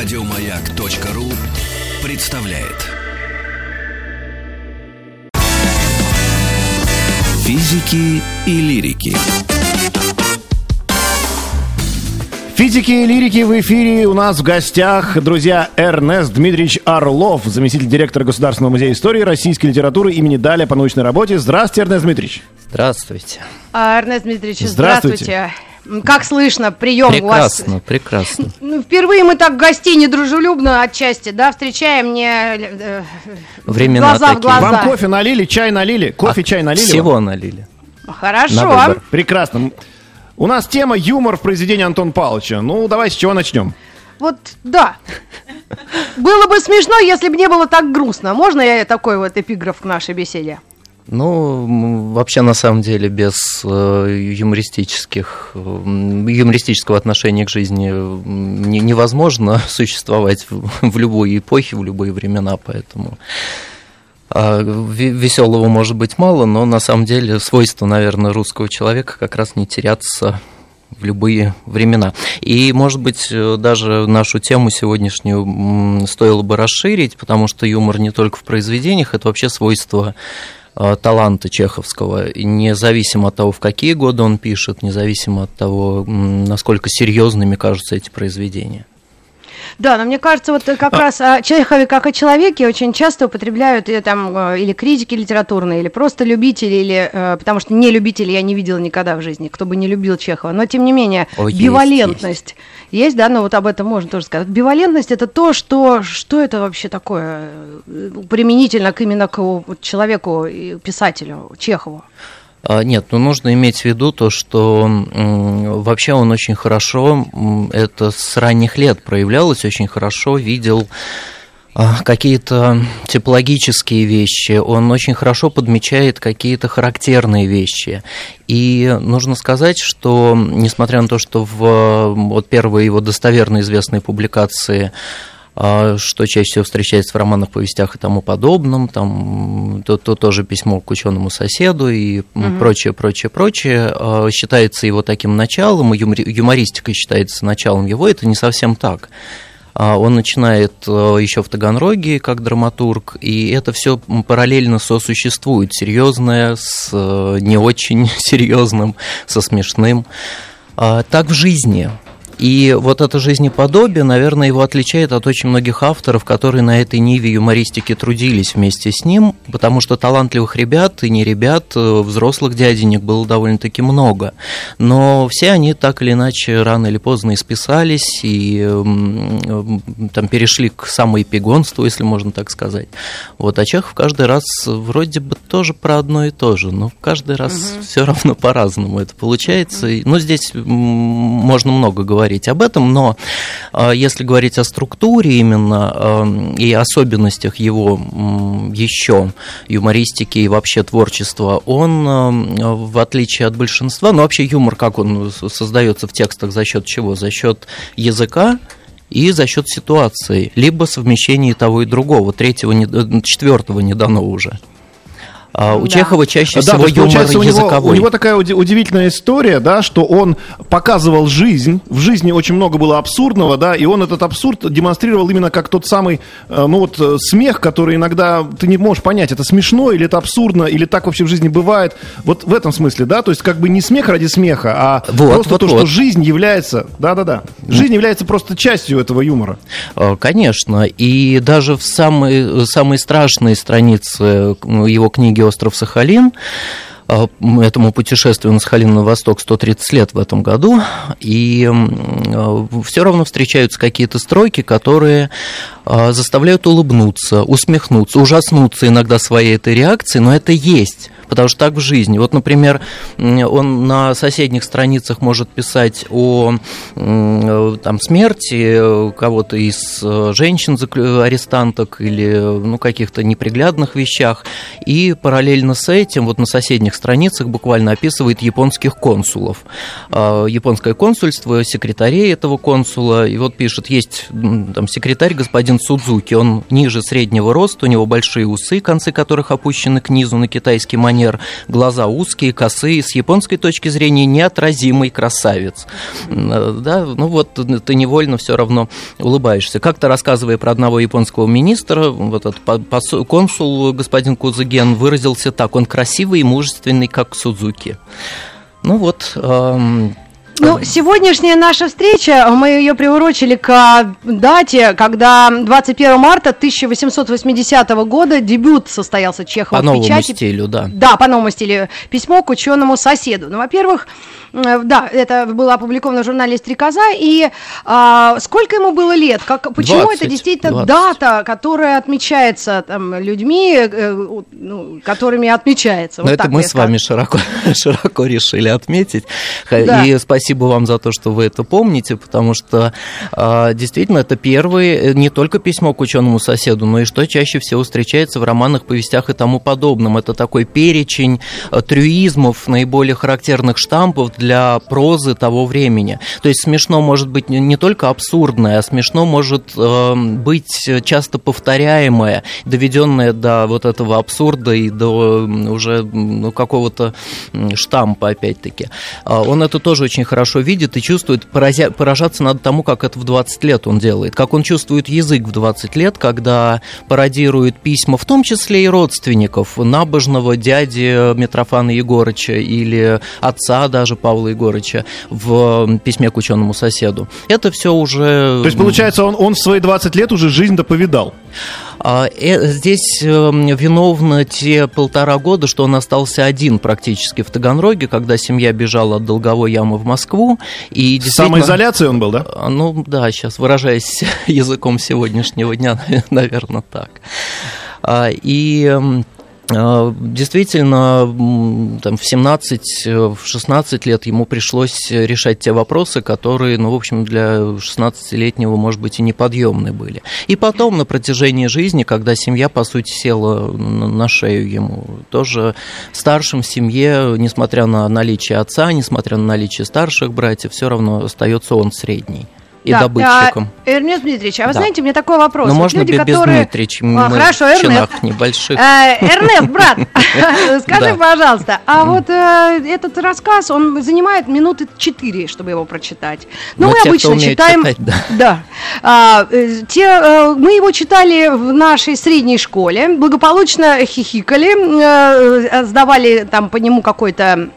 Радиомаяк.ру представляет. Физики и лирики. Физики и лирики в эфире у нас в гостях, друзья, Эрнест Дмитриевич Орлов, заместитель директора Государственного музея истории российской литературы имени Даля по научной работе. Здравствуйте, Эрнест Дмитриевич. Здравствуйте. А, Эрнест Дмитриевич, Здравствуйте. здравствуйте. Как слышно, прием у вас. Прекрасно, прекрасно. Ну, впервые мы так гостей недружелюбно отчасти, да, встречаем не э, Времена глаза в такие. глаза. Вам кофе налили, чай налили? Кофе, чай налили? вам? Всего налили. На Хорошо. выбор. Прекрасно. У нас тема юмор в произведении Антона Павловича. Ну, давай с чего начнем? Вот, да. Было бы смешно, если бы не было так грустно. Можно я такой вот эпиграф к нашей беседе? Ну, вообще, на самом деле, без э, юмористических, юмористического отношения к жизни невозможно существовать в, любой эпохе, в любые времена, поэтому веселого может быть мало, но на самом деле свойство, наверное, русского человека как раз не теряться в любые времена. И, может быть, э, даже нашу тему сегодняшнюю стоило бы расширить, потому что юмор не только в произведениях, это вообще свойство таланта чеховского, независимо от того, в какие годы он пишет, независимо от того, насколько серьезными кажутся эти произведения. Да, но мне кажется, вот как А. раз о Чехове как о человеке очень часто употребляют и, там, э, или критики литературные, или просто любители, или, э, потому что не любители я не видела никогда в жизни, кто бы не любил Чехова. Но, тем не менее, О, есть, бивалентность есть. да, но вот об этом можно тоже сказать. Бивалентность – это то, что, что это вообще такое э, применительно к именно к человеку, писателю Чехову. А, Нет, ну нужно иметь в виду то, что вообще он очень хорошо, это с ранних лет проявлялось, очень хорошо видел а, какие-то типологические вещи, он очень хорошо подмечает какие-то характерные вещи. И нужно сказать, что несмотря на то, что в вот первые его достоверно известные публикации что чаще всего встречается в романах, повестях и тому подобном, там то, то тоже письмо к ученому соседу и м, прочее, прочее, прочее, а, считается его таким началом, юмористика считается началом его, это не совсем так. А, Он начинает еще в Таганроге как драматург, и это все параллельно сосуществует, серьезное с э, не очень серьезным, со смешным. А, Так в жизни. И вот это жизнеподобие, наверное, его отличает от очень многих авторов, которые на этой ниве юмористики трудились вместе с ним, потому что талантливых ребят и не ребят, э, взрослых дяденек было довольно-таки много. Но все они так или иначе рано или поздно исписались и там перешли к самоэпигонству, если можно так сказать. Вот, а Чехов каждый раз вроде бы тоже про одно и то же, но каждый раз все равно по-разному это получается. И, Ну, здесь можно много говорить об этом, но а, если говорить о структуре именно а, и особенностях его еще юмористики и вообще творчества, он, а, в отличие от большинства, ну, вообще юмор, как он создается в текстах, за счет чего? За счет языка, и за счет ситуации, либо совмещения и того и другого, третьего, э, четвертого не дано уже. А у Да. Чехова чаще Да, всего есть, юмор у него, языковой. у него такая уди- удивительная история, да, что он показывал жизнь, в жизни очень много было абсурдного, да, и он этот абсурд демонстрировал именно как тот самый, э, ну вот, э, смех, который иногда ты не можешь понять, это смешно или это абсурдно, или так вообще в жизни бывает. Вот в этом смысле, да, то есть как бы не смех ради смеха, а Вот, просто вот, то, что вот. жизнь является, да-да-да, жизнь является просто частью этого юмора. Э, Конечно, и даже в самые, самые страшные страницы э, его книги «Остров Сахалин», м, этому путешествию на Сахалин на восток 130 лет в этом году, и все равно встречаются какие-то строки, которые заставляют улыбнуться, усмехнуться, ужаснуться иногда своей этой реакции, но это есть. Потому что так в жизни. Вот, например, он на соседних страницах может писать о э, там, смерти э, кого-то из э, женщин, заклю- арестанток или э, ну, каких-то неприглядных вещах. И параллельно с этим вот на соседних страницах буквально описывает японских консулов. А, Японское консульство, секретарей этого консула. И вот пишет, есть там секретарь господин Судзуки, он ниже среднего роста, у него большие усы, концы которых опущены к низу на китайский манер, глаза узкие, косые, с японской точки зрения неотразимый красавец. Да, ну вот ты невольно все равно улыбаешься. Как-то рассказывая про одного японского министра, вот этот консул господин Кузыген выразился так, он красивый и мужественный, как Судзуки. Ну вот, эм, ну, сегодняшняя наша встреча, мы ее приурочили к дате, когда 21 марта 1880 года дебют состоялся Чехова по новому в печати. стилю, да. Да, по новому стилю. Письмо к ученому соседу. Ну, во-первых, Э, да, это было опубликовано в журнале «Стрекоза», и а, сколько ему было лет? Как, почему 20, это действительно 20. дата, которая отмечается там, людьми, э, ну, которыми отмечается? Вот это мы с вами широко, широко решили отметить, да. и спасибо вам за то, что вы это помните, потому что а, действительно это первое, э, не только письмо к ученому соседу, но и что чаще всего встречается в романах, повестях и тому подобном. Это такой перечень трюизмов, наиболее характерных штампов для прозы того времени. То есть смешно может быть не только абсурдное, а смешно может э, быть часто повторяемое, доведенное до вот этого абсурда и до уже ну, какого-то штампа, опять-таки. А он это тоже очень хорошо видит и чувствует. Поразя... Поражаться надо тому, как это в 20 лет он делает. Как он чувствует язык в 20 лет, когда пародирует письма, в том числе и родственников, набожного дяди Митрофана Егорыча или отца даже Павла Егорыча в письме к ученому соседу. Это все уже... То есть, получается, он, он в свои 20 лет уже жизнь-то повидал? А, э, здесь эм, виновны те полтора года, что он остался один практически в Таганроге, когда семья бежала от долговой ямы в Москву. И действительно... Самоизоляции он был, да? А, ну да, сейчас выражаясь языком сегодняшнего дня, наверное, так. А, и эм, действительно, там, в 17-16 лет ему пришлось решать те вопросы, которые, ну, в общем, для 16-летнего, может быть, и неподъемны были. И потом, на протяжении жизни, когда семья, по сути, села на шею ему, тоже старшим в семье, несмотря на наличие отца, несмотря на наличие старших братьев, все равно остается он средний и да. добытчиком. А, Эрнест Дмитриевич, а вы да. знаете, мне такой вопрос. Ну, вот можно люди, без которые... Дмитриевич, а, хорошо, Эрнест. небольших. А, Эрнест, брат, скажи, пожалуйста, а вот э, этот рассказ, он занимает минуты четыре, чтобы его прочитать. Ну, мы обычно читаем... Да. А, э, те, э, мы его читали в нашей средней школе, благополучно хихикали, сдавали там по нему какой-то а,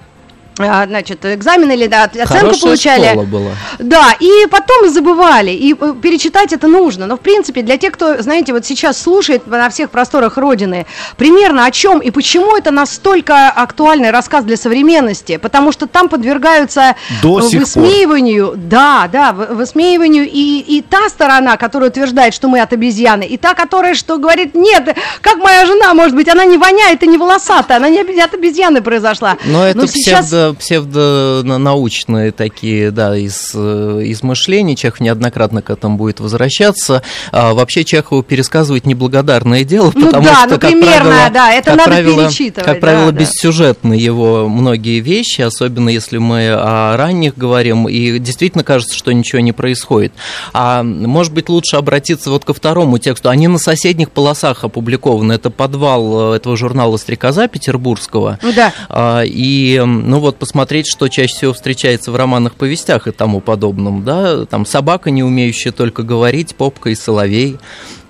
значит, экзамен или да, оценку Хорошая получали. Школа была. Да, и потом забывали, и э, перечитать это нужно. Но, в принципе, для тех, кто, знаете, вот сейчас слушает на всех просторах Родины, примерно о чем и почему это настолько актуальный рассказ для современности, потому что там подвергаются До высмеиванию, пор. да, да, высмеиванию и, и та сторона, которая утверждает, что мы от обезьяны, и та, которая, что говорит, нет, как моя жена, может быть, она не воняет и не волосатая, она не от обезьяны произошла. Но это Но сейчас... псевдо псевдонаучные такие, да, из, э, измышления. Чехов неоднократно к этому будет возвращаться. А вообще Чехову пересказывать неблагодарное дело, ну, потому да, что, ну, как примерно, правило, да, это надо правило, перечитывать. Как правило, да, бессюжетны да. его многие вещи, особенно если мы о ранних говорим, и действительно кажется, что ничего не происходит. А может быть, лучше обратиться вот ко второму тексту. Они на соседних полосах опубликованы. Это подвал э, этого журнала «Стрекоза» петербургского. Да. А, и, ну вот, посмотреть, что чаще всего встречается в романах, повестях и тому подобном, да, там собака, не умеющая только говорить, попка и соловей,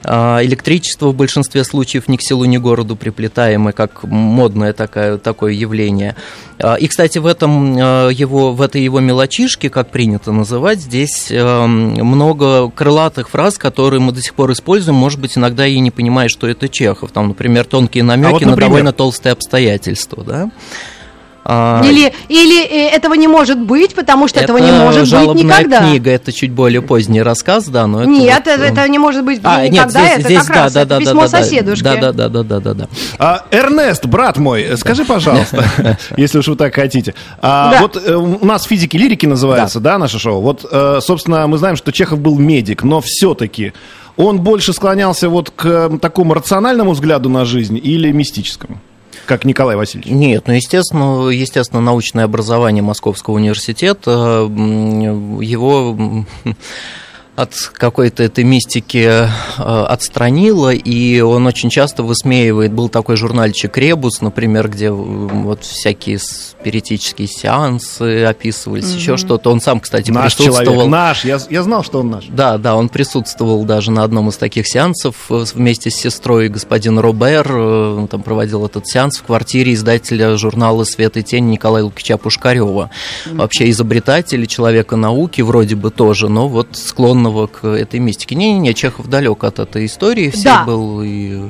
а, Электричество в большинстве случаев ни к селу, ни к городу приплетаемое, как модное такое, такое явление. А, и, кстати, в, этом а, его, в этой его мелочишке, как принято называть, здесь много крылатых фраз, которые мы до сих пор используем, может быть, иногда и не понимая, что это Чехов. Там, например, тонкие намеки а вот, например... на довольно толстые обстоятельства. Да? А... Или, или э, этого не может быть, потому что это этого не может быть никогда. книга, это чуть более поздний рассказ, да, но это Нет, вот... это не может быть а, никогда, нет, здесь, это здесь, как да, раз да, это да, письмо да. Да, да, да, да, да, да, да. А, Эрнест, брат мой, скажи, пожалуйста, если уж вы так хотите. А, да. Вот э, у нас физики лирики называется, да, да наше шоу. Вот, э, собственно, мы знаем, что Чехов был медик, но все-таки он больше склонялся вот к такому рациональному взгляду на жизнь или мистическому? Как Николай Васильевич? Нет, ну, естественно, естественно, научное образование Московского университета, его от какой-то этой мистики э, отстранила, и он очень часто высмеивает. Был такой журнальчик «Ребус», например, где вот всякие спиритические сеансы описывались, mm-hmm. еще что-то. Он сам, кстати, наш присутствовал. Человек, наш, я, я знал, что он наш. Да, да, он присутствовал даже на одном из таких сеансов э, вместе с сестрой господин Робер. Э, он там проводил этот сеанс в квартире издателя журнала «Свет и тень» Николая Лукича Пушкарева. Mm-hmm. Вообще изобретатель человека науки вроде бы тоже, но вот склонного к этой мистике. Не-не-не, Чехов далек от этой истории, все да. был и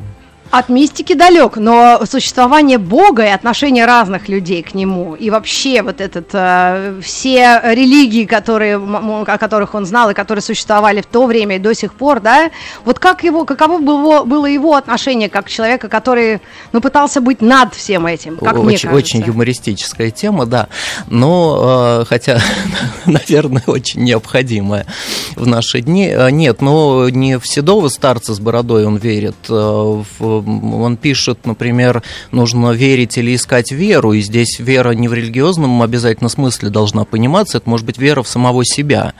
от мистики далек, но существование Бога и отношение разных людей к нему, и вообще вот этот, э, все религии, которые, о которых он знал и которые существовали в то время и до сих пор, да, вот как его, каково было, было его отношение как человека, который, ну, пытался быть над всем этим, как очень, мне кажется. Очень юмористическая тема, да, но, э, хотя, наверное, очень необходимая в наши дни. Э, нет, но не в седого старца с бородой он верит, э, в он пишет, например, нужно верить или искать веру, и здесь вера не в религиозном обязательно смысле должна пониматься, это может быть вера в самого себя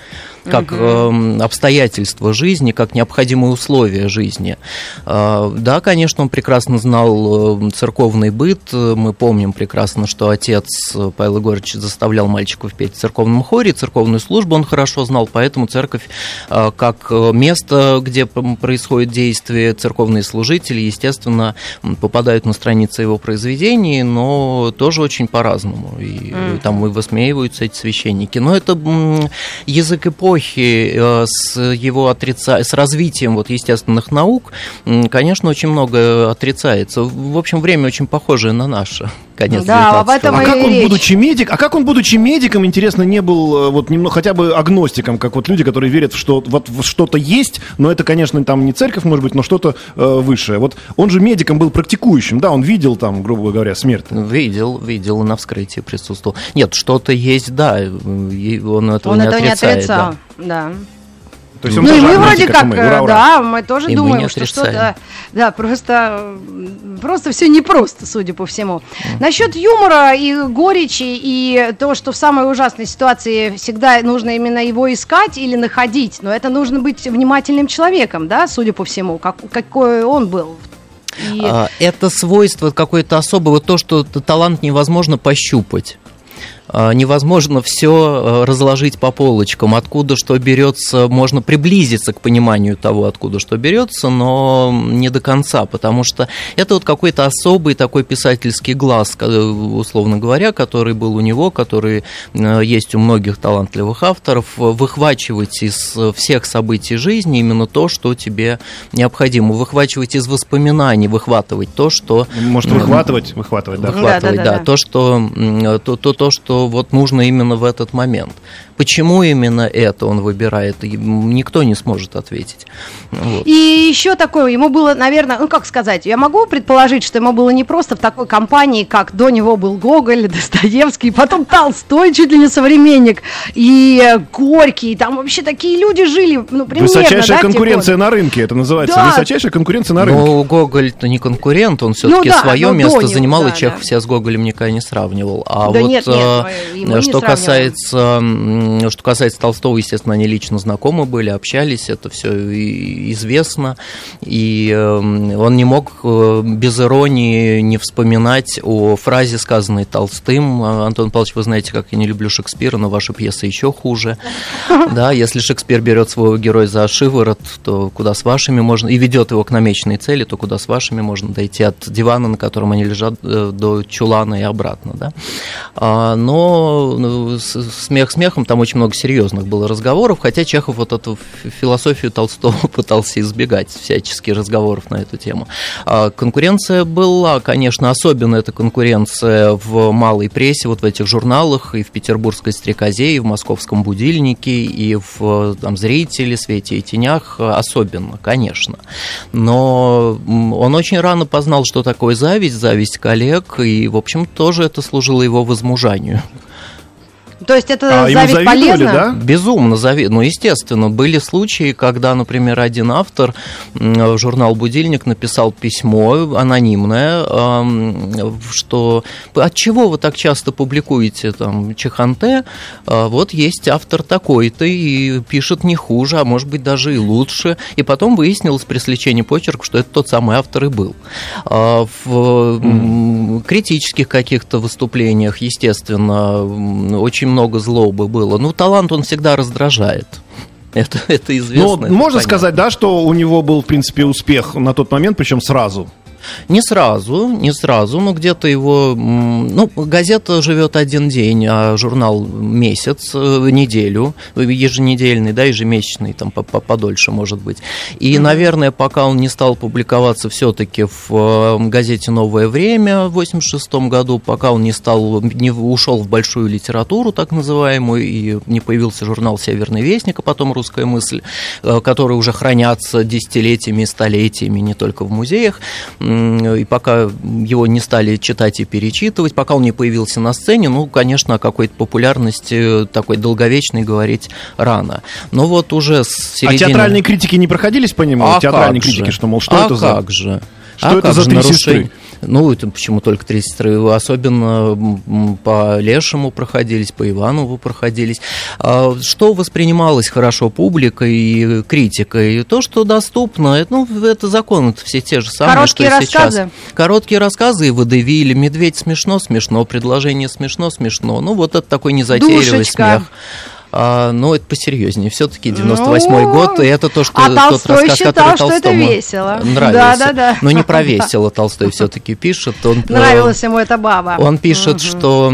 как угу. обстоятельства жизни, как необходимые условия жизни. А, да, конечно, он прекрасно знал э, церковный быт. Мы помним прекрасно, что отец Павел Егорович заставлял мальчиков петь в церковном хоре, церковную службу он хорошо знал, поэтому церковь а, как место, где происходит действие, церковные служители, естественно, попадают на страницы его произведений, но тоже очень по-разному. И mm. там и высмеиваются эти священники. Но это язык эпохи эпохи э, с его отрица... с развитием вот естественных наук, конечно, очень много отрицается. В общем, время очень похожее на наше конец да, об этом а и как он, речь. будучи медик, а как он, будучи медиком, интересно, не был э, вот немного хотя бы агностиком, как вот люди, которые верят что вот в что-то есть, но это, конечно, там не церковь, может быть, но что-то э, высшее. Вот он же медиком был практикующим, да, он видел там, грубо говоря, смерть. Видел, видел, на вскрытии присутствовал. Нет, что-то есть, да, он этого он не этого отрицает. Не отрицал, да. да. То есть он ну и мы вроде как, мы. Ура, ура. да, мы тоже и думаем, мы что что-то, да, просто, просто все непросто, судя по всему. Mm. Насчет юмора и горечи и то, что в самой ужасной ситуации всегда нужно именно его искать или находить, но это нужно быть внимательным человеком, да, судя по всему, как, какой он был и... А, это свойство какое-то особое, вот то, что талант невозможно пощупать. А, невозможно все э, разложить по полочкам. Откуда что берется, можно приблизиться к пониманию того, откуда что берется, но не до конца, потому что это вот какой-то особый такой писательский глаз, условно говоря, который был у него, который э, есть у многих талантливых авторов, выхвачивать из всех событий жизни именно то, что тебе необходимо, выхвачивать из воспоминаний, выхватывать то, что... Может, выхватывать? Выхватывать, да. Выхватывать, да, да, да, да. То, что, то, то, то, что вот нужно именно в этот момент. Почему именно это он выбирает, никто не сможет ответить. Вот. И еще такое, ему было, наверное, ну как сказать, я могу предположить, что ему было не просто в такой компании, как до него был Гоголь, Достоевский, потом Толстой, чуть ли не современник, и Горький, там вообще такие люди жили, ну, примерно, Высочайшая да, конкуренция на рынке, это называется, да. высочайшая конкуренция на рынке. Ну, Гоголь-то не конкурент, он все-таки ну, да, свое место занимал, да, и Чехов да. себя с Гоголем никогда не сравнивал. А да вот нет, нет, э, что касается что касается Толстого, естественно, они лично знакомы были, общались, это все известно. И эм, он не мог э, без иронии не вспоминать о фразе, сказанной Толстым. Антон Павлович, вы знаете, как я не люблю Шекспира, но ваша пьеса еще хуже. Да, если Шекспир берет своего героя за шиворот, то куда с вашими можно... И ведет его к намеченной цели, то куда с вашими можно дойти от дивана, на котором они лежат, э, до чулана и обратно, да. А, но ну, смех смехом, там очень много серьезных было разговоров, хотя Чехов вот эту философию Толстого пытался избегать всяческих разговоров на эту тему. А конкуренция была, конечно, особенно эта конкуренция в малой прессе, вот в этих журналах, и в петербургской стрекозе, и в московском будильнике, и в там, зрителе, свете и тенях, особенно, конечно. Но он очень рано познал, что такое зависть, зависть коллег, и, в общем, тоже это служило его возмужанию. То есть это а, зависть полезна? Да? Безумно зави... Ну, естественно, были случаи, когда, например, один автор, журнал «Будильник» написал письмо анонимное, что от чего вы так часто публикуете там Чеханте? А, вот есть автор такой-то и пишет не хуже, а может быть даже и лучше. И потом выяснилось при сличении почерк, что это тот самый автор и был. А, в критических каких-то выступлениях, естественно, очень много злобы было. Ну, талант он всегда раздражает. Это, это известно. Ну, это можно понятно. сказать, да, что у него был, в принципе, успех на тот момент, причем сразу. Не сразу, не сразу, но где-то его... Ну, газета живет один день, а журнал месяц, э, неделю, еженедельный, да, ежемесячный, там подольше, может быть. И, наверное, пока он не стал публиковаться все-таки в э, газете «Новое время» в 86 году, пока он не стал, не ушел в большую литературу, так называемую, и не появился журнал «Северный вестник», а потом «Русская мысль», э, которые уже хранятся десятилетиями, столетиями, не только в музеях, и пока его не стали читать и перечитывать, пока он не появился на сцене, ну, конечно, о какой-то популярности такой долговечной говорить рано. Но вот уже с середины... А театральные критики не проходились по нему? А театральные критики, что, мол, что а это за... как же? Что а это за три нарушение? сестры? Ну, это почему только три сестры? Особенно по Лешему проходились, по Иванову проходились. А что воспринималось хорошо публикой и критикой? То, что доступно, ну, это закон, это все те же самые, Короткие что рассказы. сейчас. Короткие рассказы и выдавили. Медведь смешно, смешно, предложение смешно, смешно. Ну, вот это такой незатейливый Душечка. смех. А, но это посерьезнее. Все-таки 98-й ну, год, и это то, что а тот Толстой рассказ, считал, который Толстому что это весело. нравился. Да, да, да. Но не про весело Толстой все-таки пишет. Он, э, Нравилась ему эта баба. Он пишет, угу. что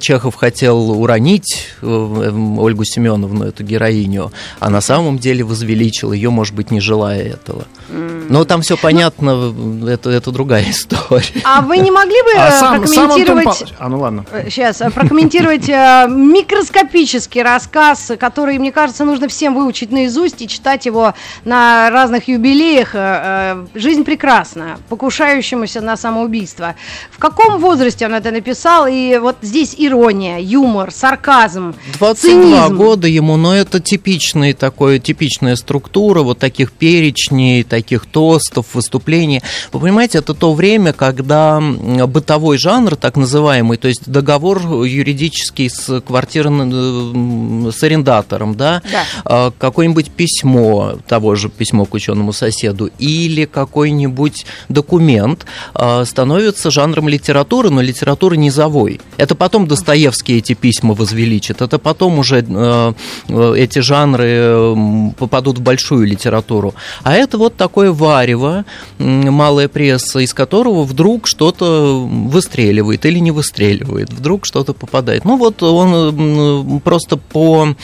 Чехов хотел уронить э, Ольгу Семеновну, эту героиню, а на самом деле возвеличил ее, может быть, не желая этого. Но там все понятно, ну, это, это другая история. А вы не могли бы а сам, прокомментировать... Сам а, ну ладно. Сейчас, прокомментировать микроскопический рассказ рассказ, который, мне кажется, нужно всем выучить наизусть и читать его на разных юбилеях. Э, э, «Жизнь прекрасна», покушающемуся на самоубийство. В каком возрасте он это написал? И вот здесь ирония, юмор, сарказм, 22 цинизм. года ему, но это типичный такой, типичная структура вот таких перечней, таких тостов, выступлений. Вы понимаете, это то время, когда бытовой жанр, так называемый, то есть договор юридический с квартирным с арендатором, да, да. А, какое-нибудь письмо, того же письмо к ученому соседу, или какой-нибудь документ а, становится жанром литературы, но литературы низовой. Это потом Достоевский эти письма возвеличит, это потом уже а, эти жанры попадут в большую литературу. А это вот такое варево, малая пресса, из которого вдруг что-то выстреливает или не выстреливает, вдруг что-то попадает. Ну вот он просто по по Э,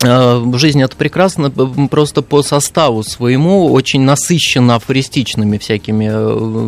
жизнь это прекрасно просто по составу своему, очень насыщенно афористичными всякими э,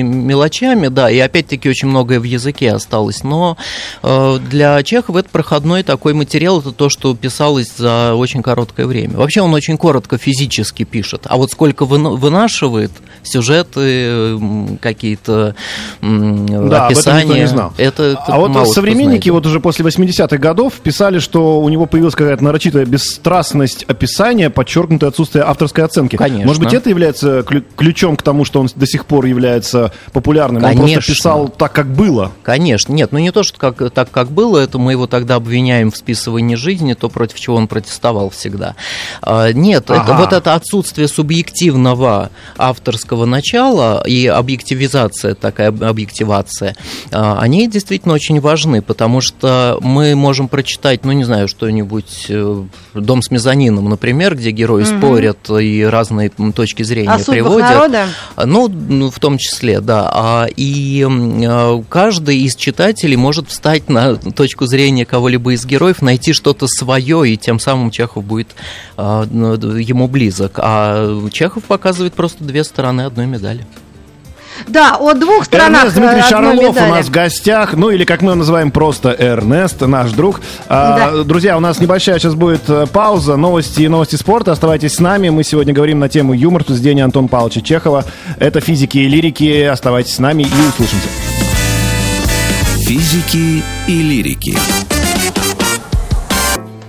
мелочами, да, и опять-таки очень многое в языке осталось, но э, для Чехова это проходной такой материал, это то, что писалось за очень короткое время. Вообще он очень коротко физически пишет, а вот сколько вынашивает сюжеты, какие-то да, описания, не знал. это, это А вот современники вот уже после 80-х годов писали, что у него появилась какая-то нарочитая нарочитая бесстрастность описания, подчеркнутое отсутствие авторской оценки. Конечно. Может быть, это является ключом к тому, что он до сих пор является популярным? Конечно. Он просто писал так, как было? Конечно. Нет, ну не то, что как, так, как было, это мы его тогда обвиняем в списывании жизни, то против чего он протестовал всегда. А, нет, ага. это, вот это отсутствие субъективного авторского начала и объективизация, такая объективация, а, они действительно очень важны, потому что мы можем прочитать, ну не знаю, что-нибудь э, дом с мезонином, например, где герои угу. спорят и разные точки зрения О приводят. Народа? Ну, ну, в том числе, да. А, и а, каждый из читателей может встать на точку зрения кого-либо из героев, найти что-то свое, и тем самым Чехов будет а, ему близок. А Чехов показывает просто две стороны одной медали. Да, о двух странах Эрнест Дмитриевич Орлов медали. у нас в гостях, ну или как мы называем просто Эрнест, наш друг. А, да. друзья, у нас небольшая сейчас будет э, пауза, новости и новости спорта. Оставайтесь с нами, мы сегодня говорим на тему юмор, тут день Антон Павловича Чехова. Это физики и лирики, оставайтесь с нами и услышимся. Физики и лирики.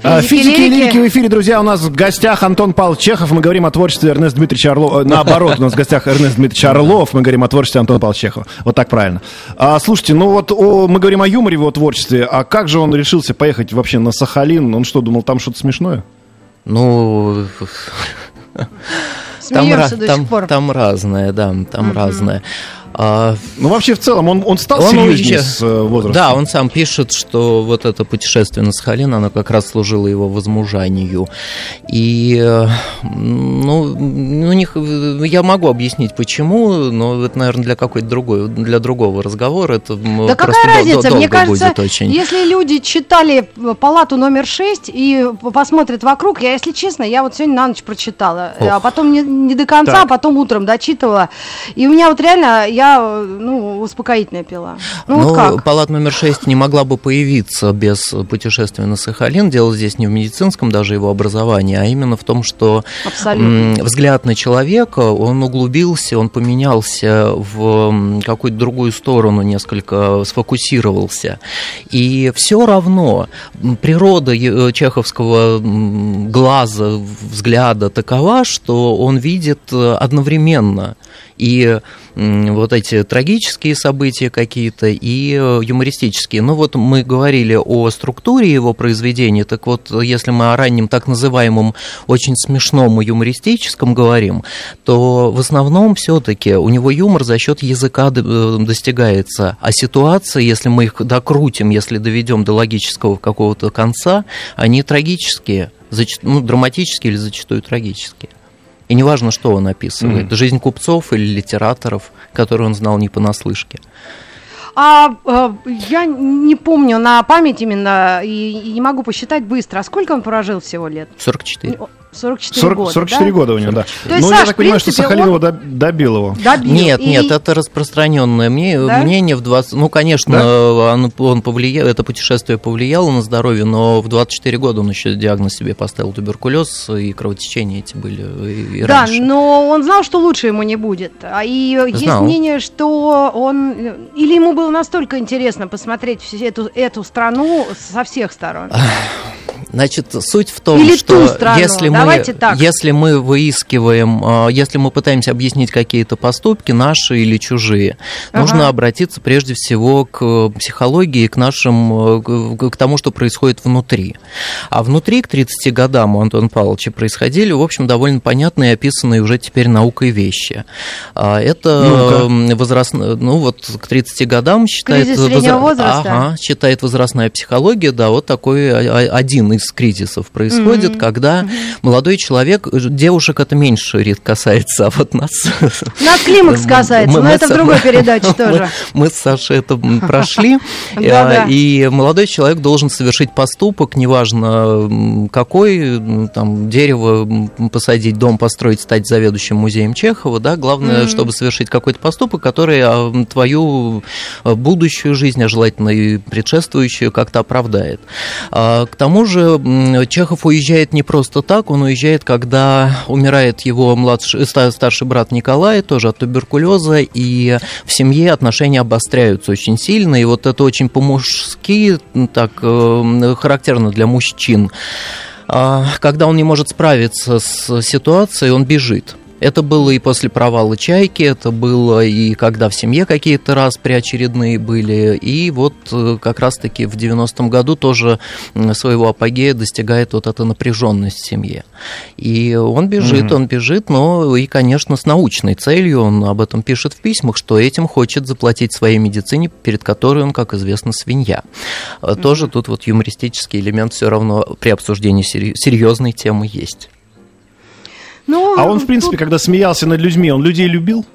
А, физики и лирики в эфире, друзья. У нас в гостях Антон Павел Чехов. Мы говорим о творчестве Эрнест Дмитриевич Орлов. Э, наоборот, у нас в гостях Эрнест Дмитриевич Орлов. Мы говорим о творчестве Антона Павла Чехова. Вот так правильно. А, слушайте, ну вот о, мы говорим о юморе в его творчестве. А как же он решился поехать вообще на Сахалин? Он что, думал, там что-то смешное? Ну... Там, там, там разное, да, там mm-hmm. разное. А, ну, вообще, в целом, он, он стал он серьезнее уже, с э, возрастом. Да, он сам пишет, что вот это путешествие на Сахалин, оно как раз служило его возмужанию. И, э, ну, у них, я могу объяснить, почему, но это, наверное, для какой-то другой, для другого разговора. Это да какая разница? Мне кажется, очень. если люди читали палату номер 6 и посмотрят вокруг, я, если честно, я вот сегодня на ночь прочитала, Ох. а потом не, не до конца, так. а потом утром дочитывала. И у меня вот реально, я ну, успокоительное пила. Ну, ну вот как? палата номер 6 не могла бы появиться без путешествия на Сахалин. Дело здесь не в медицинском даже его образовании, а именно в том, что Абсолютно. взгляд на человека, он углубился, он поменялся в какую-то другую сторону, несколько сфокусировался. И все равно природа э, чеховского глаза, взгляда такова, что он видит э, одновременно и вот эти трагические события какие-то и э, юмористические. Ну вот мы говорили о структуре его произведения, так вот если мы о раннем так называемом очень смешном и юмористическом говорим, то в основном все-таки у него юмор за счет языка э, достигается, а ситуации, если мы их докрутим, если доведем до логического какого-то конца, они трагические, ну, драматические или зачастую трагические. И неважно, что он описывает, mm-hmm. жизнь купцов или литераторов, которые он знал не понаслышке. А, а я не помню на память именно и, и не могу посчитать быстро. А сколько он прожил всего лет? 44. 44 40, года, 44 да? года у него, да. То есть, ну, Саш, я так понимаю, что Сахалинова он... добил его. Добил. Нет, и... нет, это распространенное мнение, да? мнение в 20... Ну, конечно, да? он, он повлиял, это путешествие повлияло на здоровье, но в 24 года он еще диагноз себе поставил туберкулез, и кровотечения эти были и Да, раньше. но он знал, что лучше ему не будет. А и знал. есть мнение, что он... Или ему было настолько интересно посмотреть всю эту, эту страну со всех сторон. Значит, суть в том, Или что страну. если мы, так. если мы выискиваем, а, если мы пытаемся объяснить какие-то поступки, наши или чужие, ага. нужно обратиться прежде всего к психологии, к нашим, к тому, что происходит внутри. А внутри к 30 годам у Антона Павловича происходили, в общем, довольно понятные, описанные уже теперь наукой вещи. А, это ну возраст, ну вот к 30 годам считает, возра... возраста. Ага, считает возрастная психология, да, вот такой один из кризисов происходит, mm-hmm. когда mm-hmm. молодой человек, девушек это меньше рит касается, а вот нас... Нас климакс касается, мы, но мы, это в другой передаче тоже. Мы с Сашей это прошли, э, и молодой человек должен совершить поступок, неважно какой, там, дерево посадить, дом построить, стать заведующим музеем Чехова, да, главное, чтобы совершить какой-то поступок, который а, твою э, будущую жизнь, а желательно и предшествующую, как-то оправдает. А, к тому же Чехов уезжает не просто так, он уезжает, когда умирает его младший, старший брат Николай, тоже от туберкулеза, и в семье отношения обостряются очень сильно, и вот это очень по-мужски, так э, характерно для мужчин. А, когда он не может справиться с ситуацией, он бежит. Это было и после провала «Чайки», это было и когда в семье какие-то раз очередные были, и вот э, как раз-таки в 90-м году тоже своего апогея достигает вот эта напряженность в семье. И он бежит, mm-hmm. он бежит, но и, конечно, с научной целью, он об этом пишет в письмах, что этим хочет заплатить своей медицине, перед которой он, как известно, свинья. Mm-hmm. Тоже тут вот юмористический элемент все равно при обсуждении серьезной темы есть. Ну, а он, в принципе, тут... когда смеялся над людьми, он людей любил?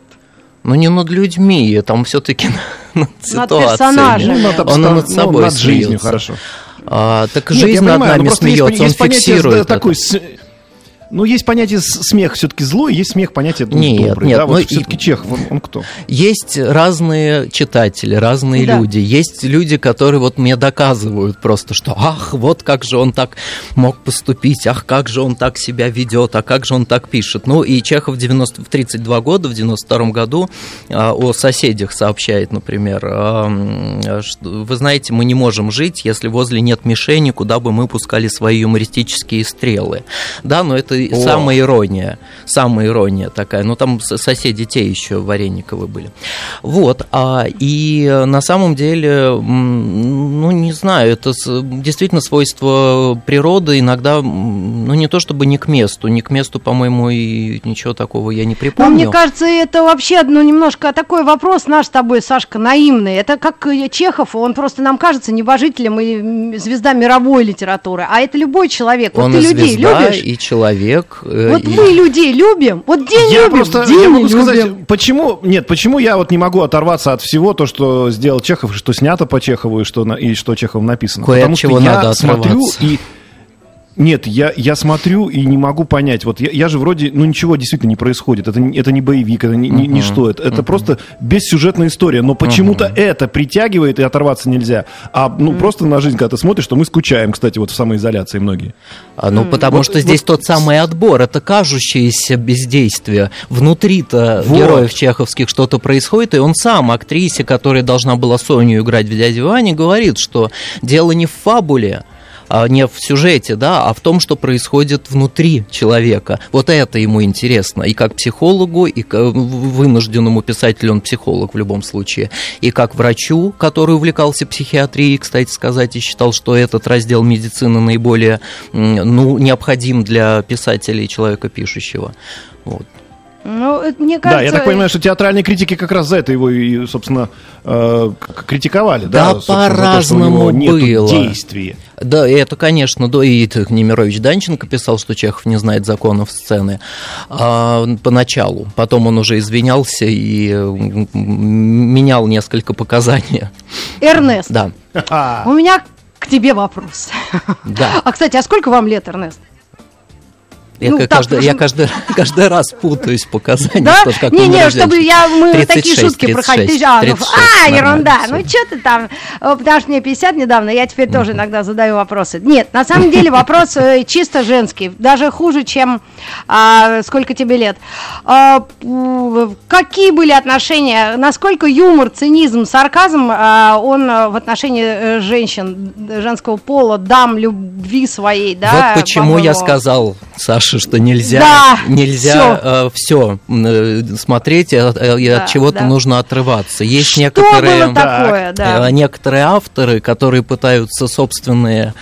Ну, не над людьми, там все-таки над ситуацией. Над персонажем. Ну, над, он над собой ну, над жизнью, хорошо. А, так Нет, жизнь над нами ну, смеется, есть, он есть фиксирует такой Ну, есть понятие смех все-таки злой, есть смех понятие нет, добрый. Нет, да? Вот все-таки Чехов, он, он кто? Есть разные читатели, разные да. люди. Есть люди, которые вот мне доказывают просто, что ах, вот как же он так мог поступить, ах, как же он так себя ведет, а как же он так пишет. Ну, и Чехов в, 90, в 32 года, в 92 году а, о соседях сообщает, например, а, что, вы знаете, мы не можем жить, если возле нет мишени, куда бы мы пускали свои юмористические стрелы. Да, но это о. самая ирония, самая ирония такая. Ну, там соседи те еще Варениковы были. Вот, а, и на самом деле, ну, не знаю, это действительно свойство природы иногда, ну, не то чтобы не к месту, не к месту, по-моему, и ничего такого я не припомню. Но мне кажется, это вообще, ну, немножко такой вопрос наш с тобой, Сашка, наивный. Это как Чехов, он просто нам кажется небожителем и звезда мировой литературы, а это любой человек. Он вот ты и людей звезда, любишь? и человек. Э, вот и... мы людей любим, вот день я любим, просто, день я могу любим. сказать, почему, нет, почему я вот не могу оторваться от всего то, что сделал Чехов, что снято по Чехову и что, и что Чеховым написано. Кое Потому что я смотрю и нет, я, я смотрю и не могу понять. Вот я, я же вроде, ну ничего действительно не происходит. Это, это не боевик, это не, uh-huh. не, что. Это, это uh-huh. просто бессюжетная история. Но почему-то uh-huh. это притягивает и оторваться нельзя. А ну uh-huh. просто на жизнь, когда ты смотришь, что мы скучаем, кстати, вот в самоизоляции многие. А, ну, uh-huh. потому вот, что здесь вот... тот самый отбор, это кажущееся бездействие. Внутри-то вот. героев чеховских что-то происходит, и он сам, актрисе, которая должна была Соню играть в «Дяде Ване», говорит, что дело не в фабуле, не в сюжете, да, а в том, что происходит внутри человека. Вот это ему интересно. И как психологу, и как вынужденному писателю, он психолог в любом случае, и как врачу, который увлекался психиатрией, кстати сказать, и считал, что этот раздел медицины наиболее ну, необходим для писателя и человека пишущего. Вот. Ну, мне кажется... Да, я так понимаю, что театральные критики как раз за это его, и, собственно, э, критиковали. Да, да по-разному было. действия. Да, это, конечно, да, и Немирович Данченко писал, что Чехов не знает законов сцены а, поначалу. Потом он уже извинялся и менял несколько показаний. Эрнест. Да. У меня к тебе вопрос. Да. А, кстати, а сколько вам лет, Эрнест? Я, ну, каждый, я каждый, каждый раз путаюсь в показаниях. Да? Тоже, как не, не, чтобы я, мы 36, такие шутки 36, проходили. А, 36, а ерунда, все. ну что ты там, потому что мне 50 недавно, я теперь тоже иногда задаю вопросы. Нет, на самом деле вопрос э, чисто женский, даже хуже, чем а, сколько тебе лет. А, какие были отношения, насколько юмор, цинизм, сарказм, а, он в отношении э, женщин, женского пола, дам любви своей, да? Вот почему я сказал, Саша, Саша, что нельзя, да, нельзя все, э, э, смотреть, и да, от чего-то да. нужно отрываться. Есть что некоторые, было такое, да. Э, некоторые авторы, которые пытаются собственные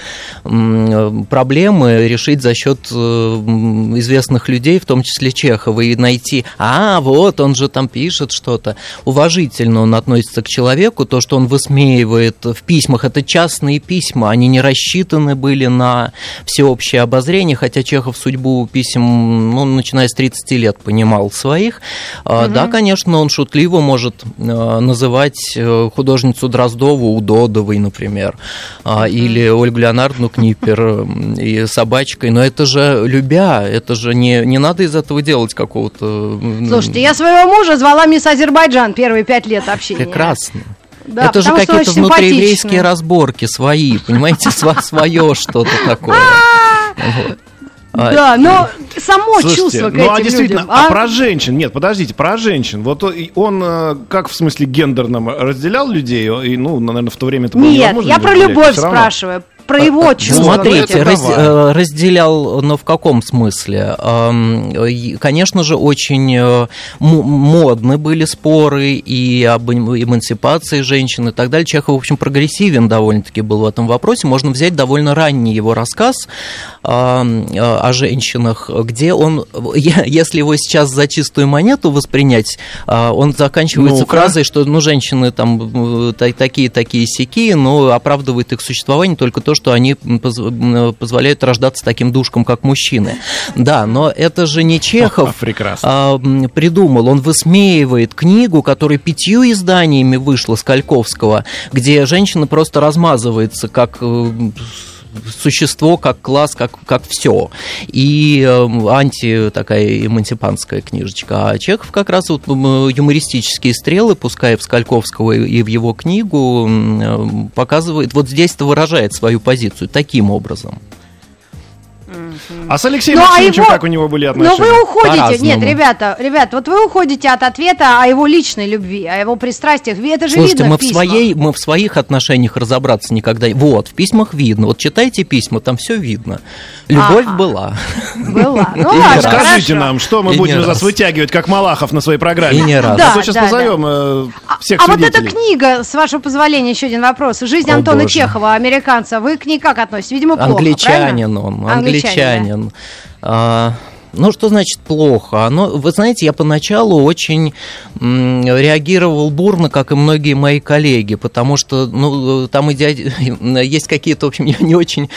проблемы решить за счет известных людей, в том числе Чехова, и найти, а вот он же там пишет что-то. Уважительно он относится к человеку, то, что он высмеивает в письмах, это частные письма, они не рассчитаны были на всеобщее обозрение, хотя Чехов судьбу писем, ну, начиная с 30 лет, понимал своих. Угу. Да, конечно, он шутливо может э, называть э, художницу Дроздову Удодовой, например, угу. или Ольгу Леонардовну Книпер и собачкой, но это же любя, это же не, не надо из этого делать какого-то... Слушайте, я своего мужа звала мисс Азербайджан первые пять лет общения. Прекрасно. Да, это же какие-то внутриеврейские разборки свои, понимаете, свое что-то такое. А, да, но само Слушайте, чувство к ну, а действительно, людям, а? а про женщин? Нет, подождите, про женщин. Вот он, э, как в смысле гендерном, разделял людей? И, ну, наверное, в то время это было Нет, я про любовь спрашиваю про его чувства. Смотрите, раз, э, разделял, но в каком смысле? Конечно же, очень э, модны были споры и об эмансипации женщин и так далее. Чехов, в общем, прогрессивен довольно-таки был в этом вопросе. Можно взять довольно ранний его рассказ о женщинах, где он, если его сейчас за чистую монету воспринять, а, он заканчивается ну фразой, что ну, женщины там такие-такие сякие, но оправдывает их существование только то, что они позволяют рождаться таким душком, как мужчины. Да, но это же не Чехов а, придумал. Он высмеивает книгу, которая пятью изданиями вышла Скальковского, где женщина просто размазывается, как э, существо, как класс, как, как все. И э, анти такая эмансипанская книжечка. А Чехов как раз вот юмористические стрелы, пускай в Скальковского и в его книгу, показывает, вот здесь-то выражает свою позицию таким образом. А с Алексеем ну, а Максимовичем а его... как у него были отношения? Но вы уходите, нет, ребята, ребят, вот вы уходите от ответа о его личной любви, о его пристрастиях. Это же Слушайте, видно мы в, в своей, мы в своих отношениях разобраться никогда. Вот, в письмах видно. Вот читайте письма, там все видно. Любовь А-а. была. Была. Ну ладно, Скажите нам, что мы будем вас вытягивать, как Малахов на своей программе? И не раз. Да, а то сейчас позовем э, всех А вот эта книга, с вашего позволения, еще один вопрос. Жизнь Антона Чехова, американца. Вы к ней как относитесь? Видимо, плохо, Англичанин он, англичанин. Uh, Ну, что значит плохо? Оно, вы знаете, я поначалу очень реагировал бурно, как и многие мои коллеги, потому что ну, там иде... есть какие-то, в общем, не очень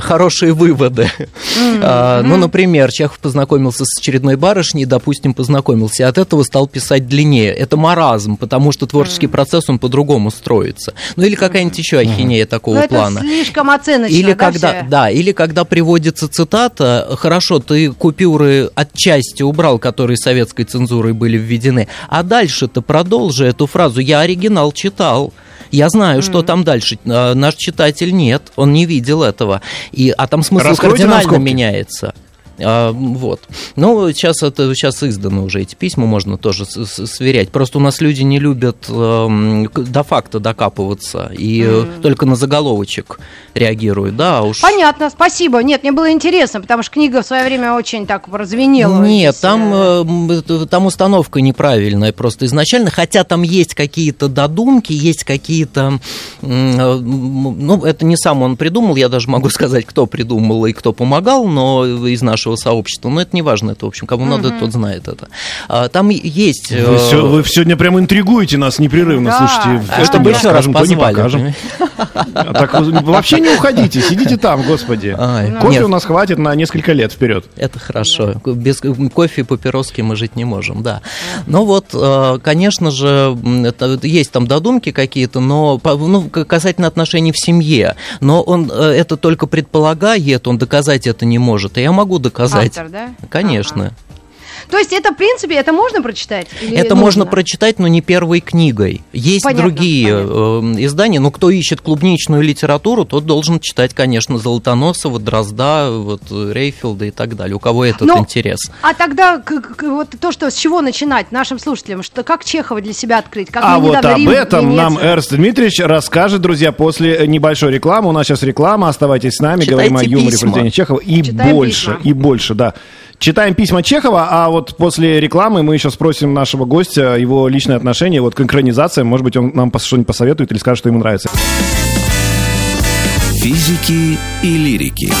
хорошие выводы. Mm-hmm. Ну, например, Чехов познакомился с очередной барышней, допустим, познакомился, и от этого стал писать длиннее. Это маразм, потому что творческий mm-hmm. процесс, он по-другому строится. Ну, или какая-нибудь еще ахинея mm-hmm. такого Но плана. Это слишком оценочно, или да, когда, все? да, или когда приводится цитата, хорошо, ты купюры которые отчасти убрал, которые советской цензурой были введены. А дальше-то продолжи эту фразу. Я оригинал читал. Я знаю, mm-hmm. что там дальше. А, наш читатель нет, он не видел этого. И, а там смысл Раскройте кардинально меняется. А, вот. Ну, сейчас это сейчас изданы уже эти письма, можно тоже сверять. Просто у нас люди не любят э, до факта докапываться и mm. только на заголовочек реагируют, да, а уж. Понятно, спасибо. Нет, мне было интересно, потому что книга в свое время очень так прозвенела. Нет, там, э, там установка неправильная просто изначально, хотя там есть какие-то додумки, есть какие-то, э, ну, это не сам он придумал, я даже могу сказать, кто придумал и кто помогал, но из нашего нашего сообщества. Но это не важно, это, в общем, кому надо, тот знает это. А, там есть... Вы, э, все, вы сегодня прям интригуете нас непрерывно, да. слушайте. А чтобы еще раз позвали, то не покажем. А так вообще не уходите, сидите там, господи. Кофе нет. у нас хватит на несколько лет вперед. Это хорошо. Без кофе и папироски мы жить не можем, да. Но вот, э, конечно же, это, есть там додумки какие-то, но ну, касательно отношений в семье. Но он э, это только предполагает, он доказать это не может. И я могу доказать. Автор, да? Конечно. Ага. То есть это, в принципе, это можно прочитать? Или это нужно? можно прочитать, но не первой книгой. Есть понятно, другие понятно. Э, издания, но кто ищет клубничную литературу, тот должен читать, конечно, Золотоносова, Дрозда, вот, Рейфилда и так далее. У кого этот но, интерес? А тогда к, к, вот то, что с чего начинать нашим слушателям, что как Чехова для себя открыть? Как а вот об Рим, этом Венеция? нам Эрст Дмитриевич расскажет, друзья, после небольшой рекламы. У нас сейчас реклама, оставайтесь с нами, Читайте говорим о юморе письма. Чехова и Читаем больше, письма. и больше, да. Читаем письма Чехова, а вот после рекламы мы еще спросим нашего гостя его личное отношение вот к экранизациям. Может быть, он нам что-нибудь посоветует или скажет, что ему нравится. Физики и лирики.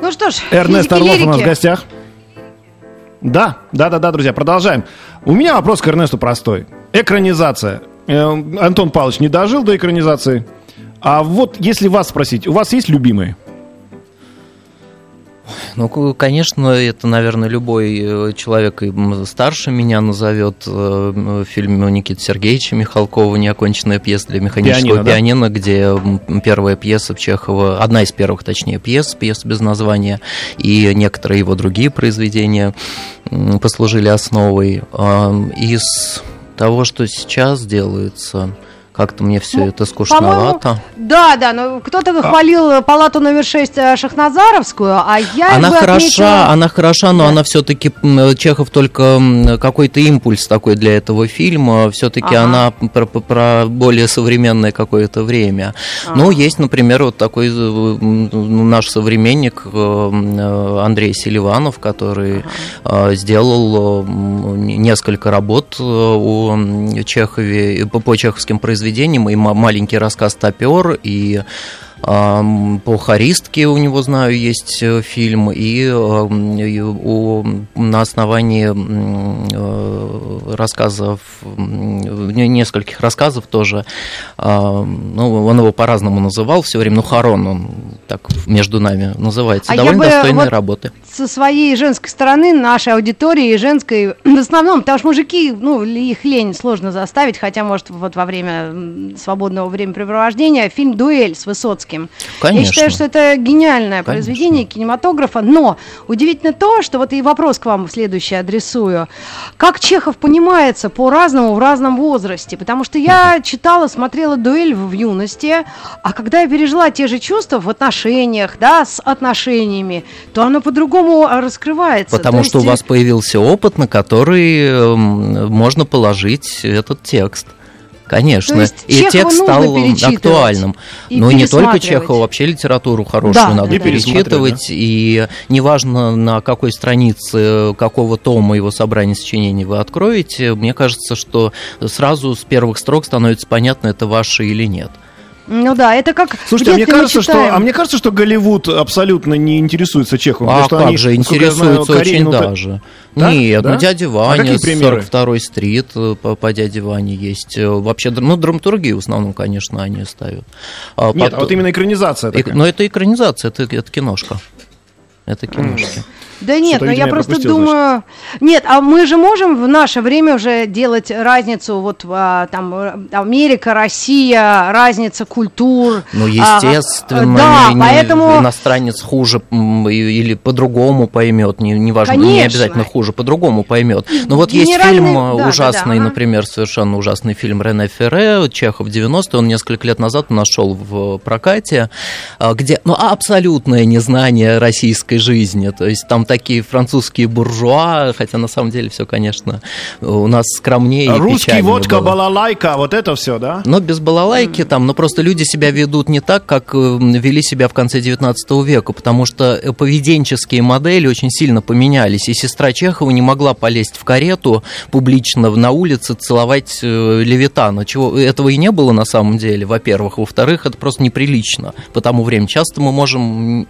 Ну что ж, Эрнест Орлов у нас в гостях. Да, да, да, да, друзья, продолжаем. У меня вопрос к Эрнесту простой. Экранизация. Э, Антон Павлович не дожил до экранизации. А вот если вас спросить, у вас есть любимые? Ну, конечно, это, наверное, любой э, человек старше меня назовет э, фильм Никиты Сергеевича Михалкова «Неоконченная пьеса для механического пианино», пианино да? где первая пьеса Чехова, одна из первых, точнее, пьес, пьеса без названия, и некоторые его другие произведения послужили основой. Из того, что сейчас делается, как-то мне все ну, это скучновато. Да, да, но кто-то а. хвалил а... палату номер 6 э, Шахназаровскую, а я Она хороша, отметила... она хороша, но да. она все-таки Чехов только какой-то импульс такой для этого фильма. Все-таки ага. она про, про более современное какое-то время. Ага. Ну, есть, например, вот такой э, наш современник э, Андрей Селиванов, который ага. сделал несколько работ у Чехове по чеховским произведениям произведениям, и маленький рассказ «Топер», и по харистке у него, знаю, есть э, фильм, и, на основании э, рассказов, нескольких рассказов тоже, ну, он его по-разному называл все время, ну, Харон он так между нами называется. А Довольно достойные вот работы. Со своей женской стороны, нашей аудитории женской, в основном, потому что мужики, ну, их лень сложно заставить, хотя, может, вот во время свободного времяпрепровождения фильм «Дуэль» с Высоцким. Конечно. Я считаю, что это гениальное Конечно. произведение кинематографа, но удивительно то, что вот и вопрос к вам следующий адресую. Как Чехов понимается по-разному в разном возрасте? Потому что я читала, смотрела «Дуэль» в юности, а когда я пережила те же чувства в отношениях, да, с отношениями, то оно по-другому раскрывается. Потому то что есть... у вас появился опыт, на который эм, можно положить этот текст. Конечно. и Чехова текст стал актуальным. Но не только Чехова, вообще литературу хорошую да, надо да, перечитывать. Да. И неважно, на какой странице какого тома его собрания сочинений вы откроете, мне кажется, что сразу с первых строк становится понятно, это ваше или нет. Ну да, это как. Слушайте, а мне кажется, что, а мне кажется, что Голливуд абсолютно не интересуется Чеховым. А как они, же интересуется знаю, очень даже. Да? Нет, да? ну дядя а Ваня, а 42 стрит э, по, по дяде Ване есть. Э, вообще, ну, драматургию в основном, конечно, они ставят. А, Нет, потом... а вот именно экранизация такая. Ну, это экранизация, это, это киношка. Это киношки. Mm. Да нет, но я просто думаю... Значит. Нет, а мы же можем в наше время уже делать разницу, вот а, там Америка, Россия, разница культур. Ну, а, естественно, а, да, не, поэтому... иностранец хуже или по-другому поймет, не, не важно, Конечно. не обязательно хуже, по-другому поймет. Но вот есть фильм да, ужасный, да, да. например, совершенно ужасный фильм Рене Ферре, Чехов 90 он несколько лет назад нашел в прокате, а, где ну, абсолютное незнание российской жизни, то есть там такие французские буржуа, хотя на самом деле все, конечно, у нас скромнее Русский водка, было. балалайка, вот это все, да? Но без балалайки там, но просто люди себя ведут не так, как э, вели себя в конце 19 века, потому что поведенческие модели очень сильно поменялись, и сестра Чехова не могла полезть в карету публично на улице, целовать э, Левитана, чего этого и не было на самом деле, во-первых. Во-вторых, это просто неприлично по тому времени. Часто мы можем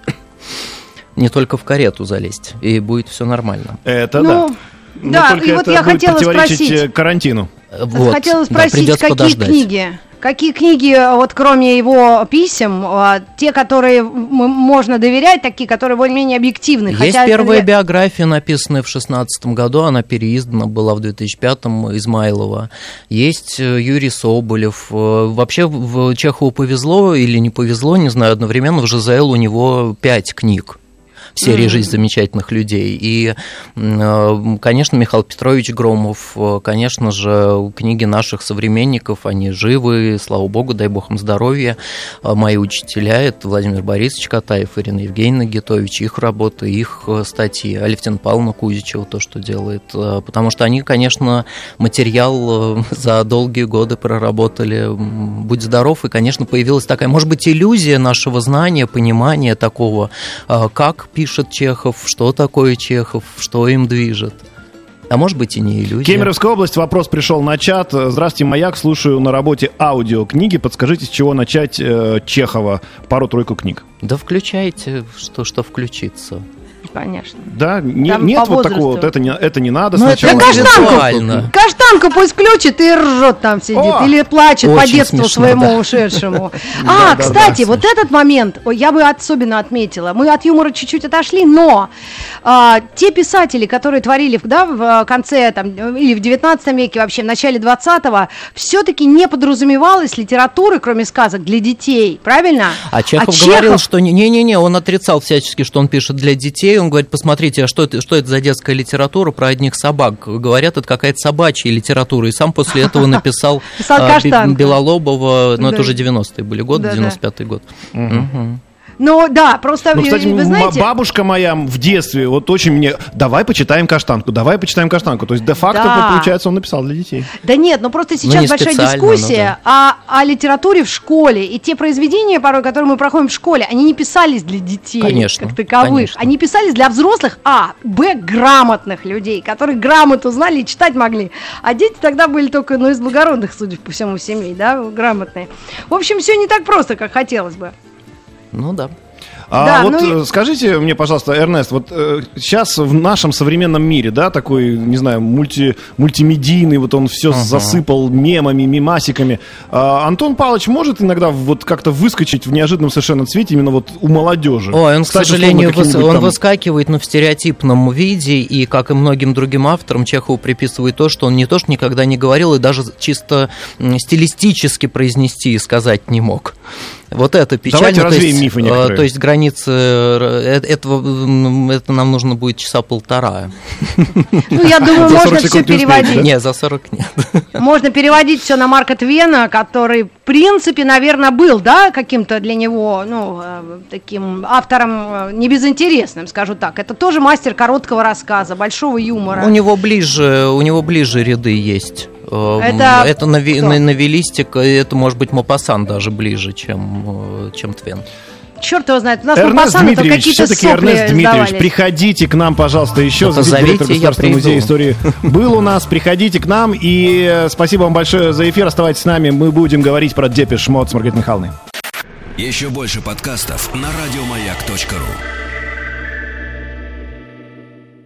не только в карету залезть, и будет все нормально. Это ну, да. Да, и вот я хотела спросить... Э, карантину. Вот, хотела спросить, да, какие подождать. книги? Какие книги, вот кроме его писем, те, которые можно доверять, такие, которые более-менее объективны? Есть хотя первая это... биография, написанная в 16 году, она переиздана была в 2005-м Измайлова. Есть э, Юрий Соболев. Э, вообще в Чехову повезло или не повезло, не знаю, одновременно в ЖЗЛ у него пять книг серии «Жизнь замечательных людей». И, э, конечно, Михаил Петрович Громов, э, конечно же, книги наших современников, они живы, слава богу, дай бог им здоровья. Э, мои учителя – это Владимир Борисович Катаев, Ирина Евгеньевна Гитович, их работы, их статьи, Алевтина Павловна Кузичева, то, что делает. Потому что они, конечно, материал за долгие годы проработали. Будь здоров, и, конечно, появилась такая, может быть, иллюзия нашего знания, понимания такого, как пишут пишет Чехов, что такое Чехов, что им движет. А может быть и не иллюзия. Кемеровская область, вопрос пришел на чат. Здравствуйте, Маяк, слушаю на работе аудиокниги. Подскажите, с чего начать э, Чехова? Пару-тройку книг. Да включайте, что, что включится конечно. Да, не, нет вот такого, вот это не, это не надо ну, сначала. Это каштанку, каштанку пусть включит и ржет там сидит, О, или плачет по детству смешно, своему да. ушедшему. А, кстати, вот этот момент я бы особенно отметила. Мы от юмора чуть-чуть отошли, но а, те писатели, которые творили да, в конце там, или в 19 веке, вообще в начале 20-го, все-таки не подразумевалось литературы, кроме сказок, для детей, правильно? А Чехов а говорил, Чехов... что не-не-не, он отрицал всячески, что он пишет для детей, он говорит, посмотрите, а что это, что это за детская литература про одних собак? Говорят, это какая-то собачья литература. И сам после этого написал а, Белолобова, ну это уже 90-е были годы, 95-й год. Ну да, просто ну, кстати, вы знаете... бабушка моя в детстве вот очень мне... Давай почитаем каштанку, давай почитаем каштанку. То есть де-факто, да. получается, он написал для детей. Да нет, ну просто сейчас ну, большая дискуссия ну, да. о, о литературе в школе. И те произведения, порой, которые мы проходим в школе, они не писались для детей конечно, как таковых. Конечно. Они писались для взрослых, а, б, грамотных людей, которые грамоту знали и читать могли. А дети тогда были только, ну, из благородных, судя по всему, семей, да, грамотные. В общем, все не так просто, как хотелось бы. Ну да. А да, вот ну... Э, скажите мне, пожалуйста, Эрнест, вот э, сейчас в нашем современном мире, да, такой, не знаю, мульти, мультимедийный, вот он все uh-huh. засыпал мемами, мимасиками. А, Антон Павлович может иногда вот как-то выскочить в неожиданном совершенно цвете именно вот у молодежи? Ой, он, Кстати, к сожалению, выс- он там... выскакивает, но в стереотипном виде, и, как и многим другим авторам, Чехову приписывает то, что он не то, что никогда не говорил, и даже чисто стилистически произнести и сказать не мог. Вот это печально. Давайте развеем мифы э, некоторые. То есть границы э, этого, это нам нужно будет часа полтора. Ну, я думаю, можно все переводить. Нет, за 40 нет. Можно переводить все на Марка Твена, который, в принципе, наверное, был, да, каким-то для него, ну, э, таким автором не безинтересным, скажу так. Это тоже мастер короткого рассказа, большого юмора. У него ближе, у него ближе ряды есть. Эм, это, это нави- новеллистика, это может быть Мопассан даже ближе, чем, э, чем Твен. Черт его знает, у нас Эрнест Дмитриевич, все-таки Эрнест Дмитриевич, сдавались. приходите к нам, пожалуйста, еще. Это директор Государственного музея истории был у нас. Приходите к нам, и э, спасибо вам большое за эфир. Оставайтесь с нами, мы будем говорить про Депеш Мод с Маргаритой Михайловной. Еще больше подкастов на радиомаяк.ру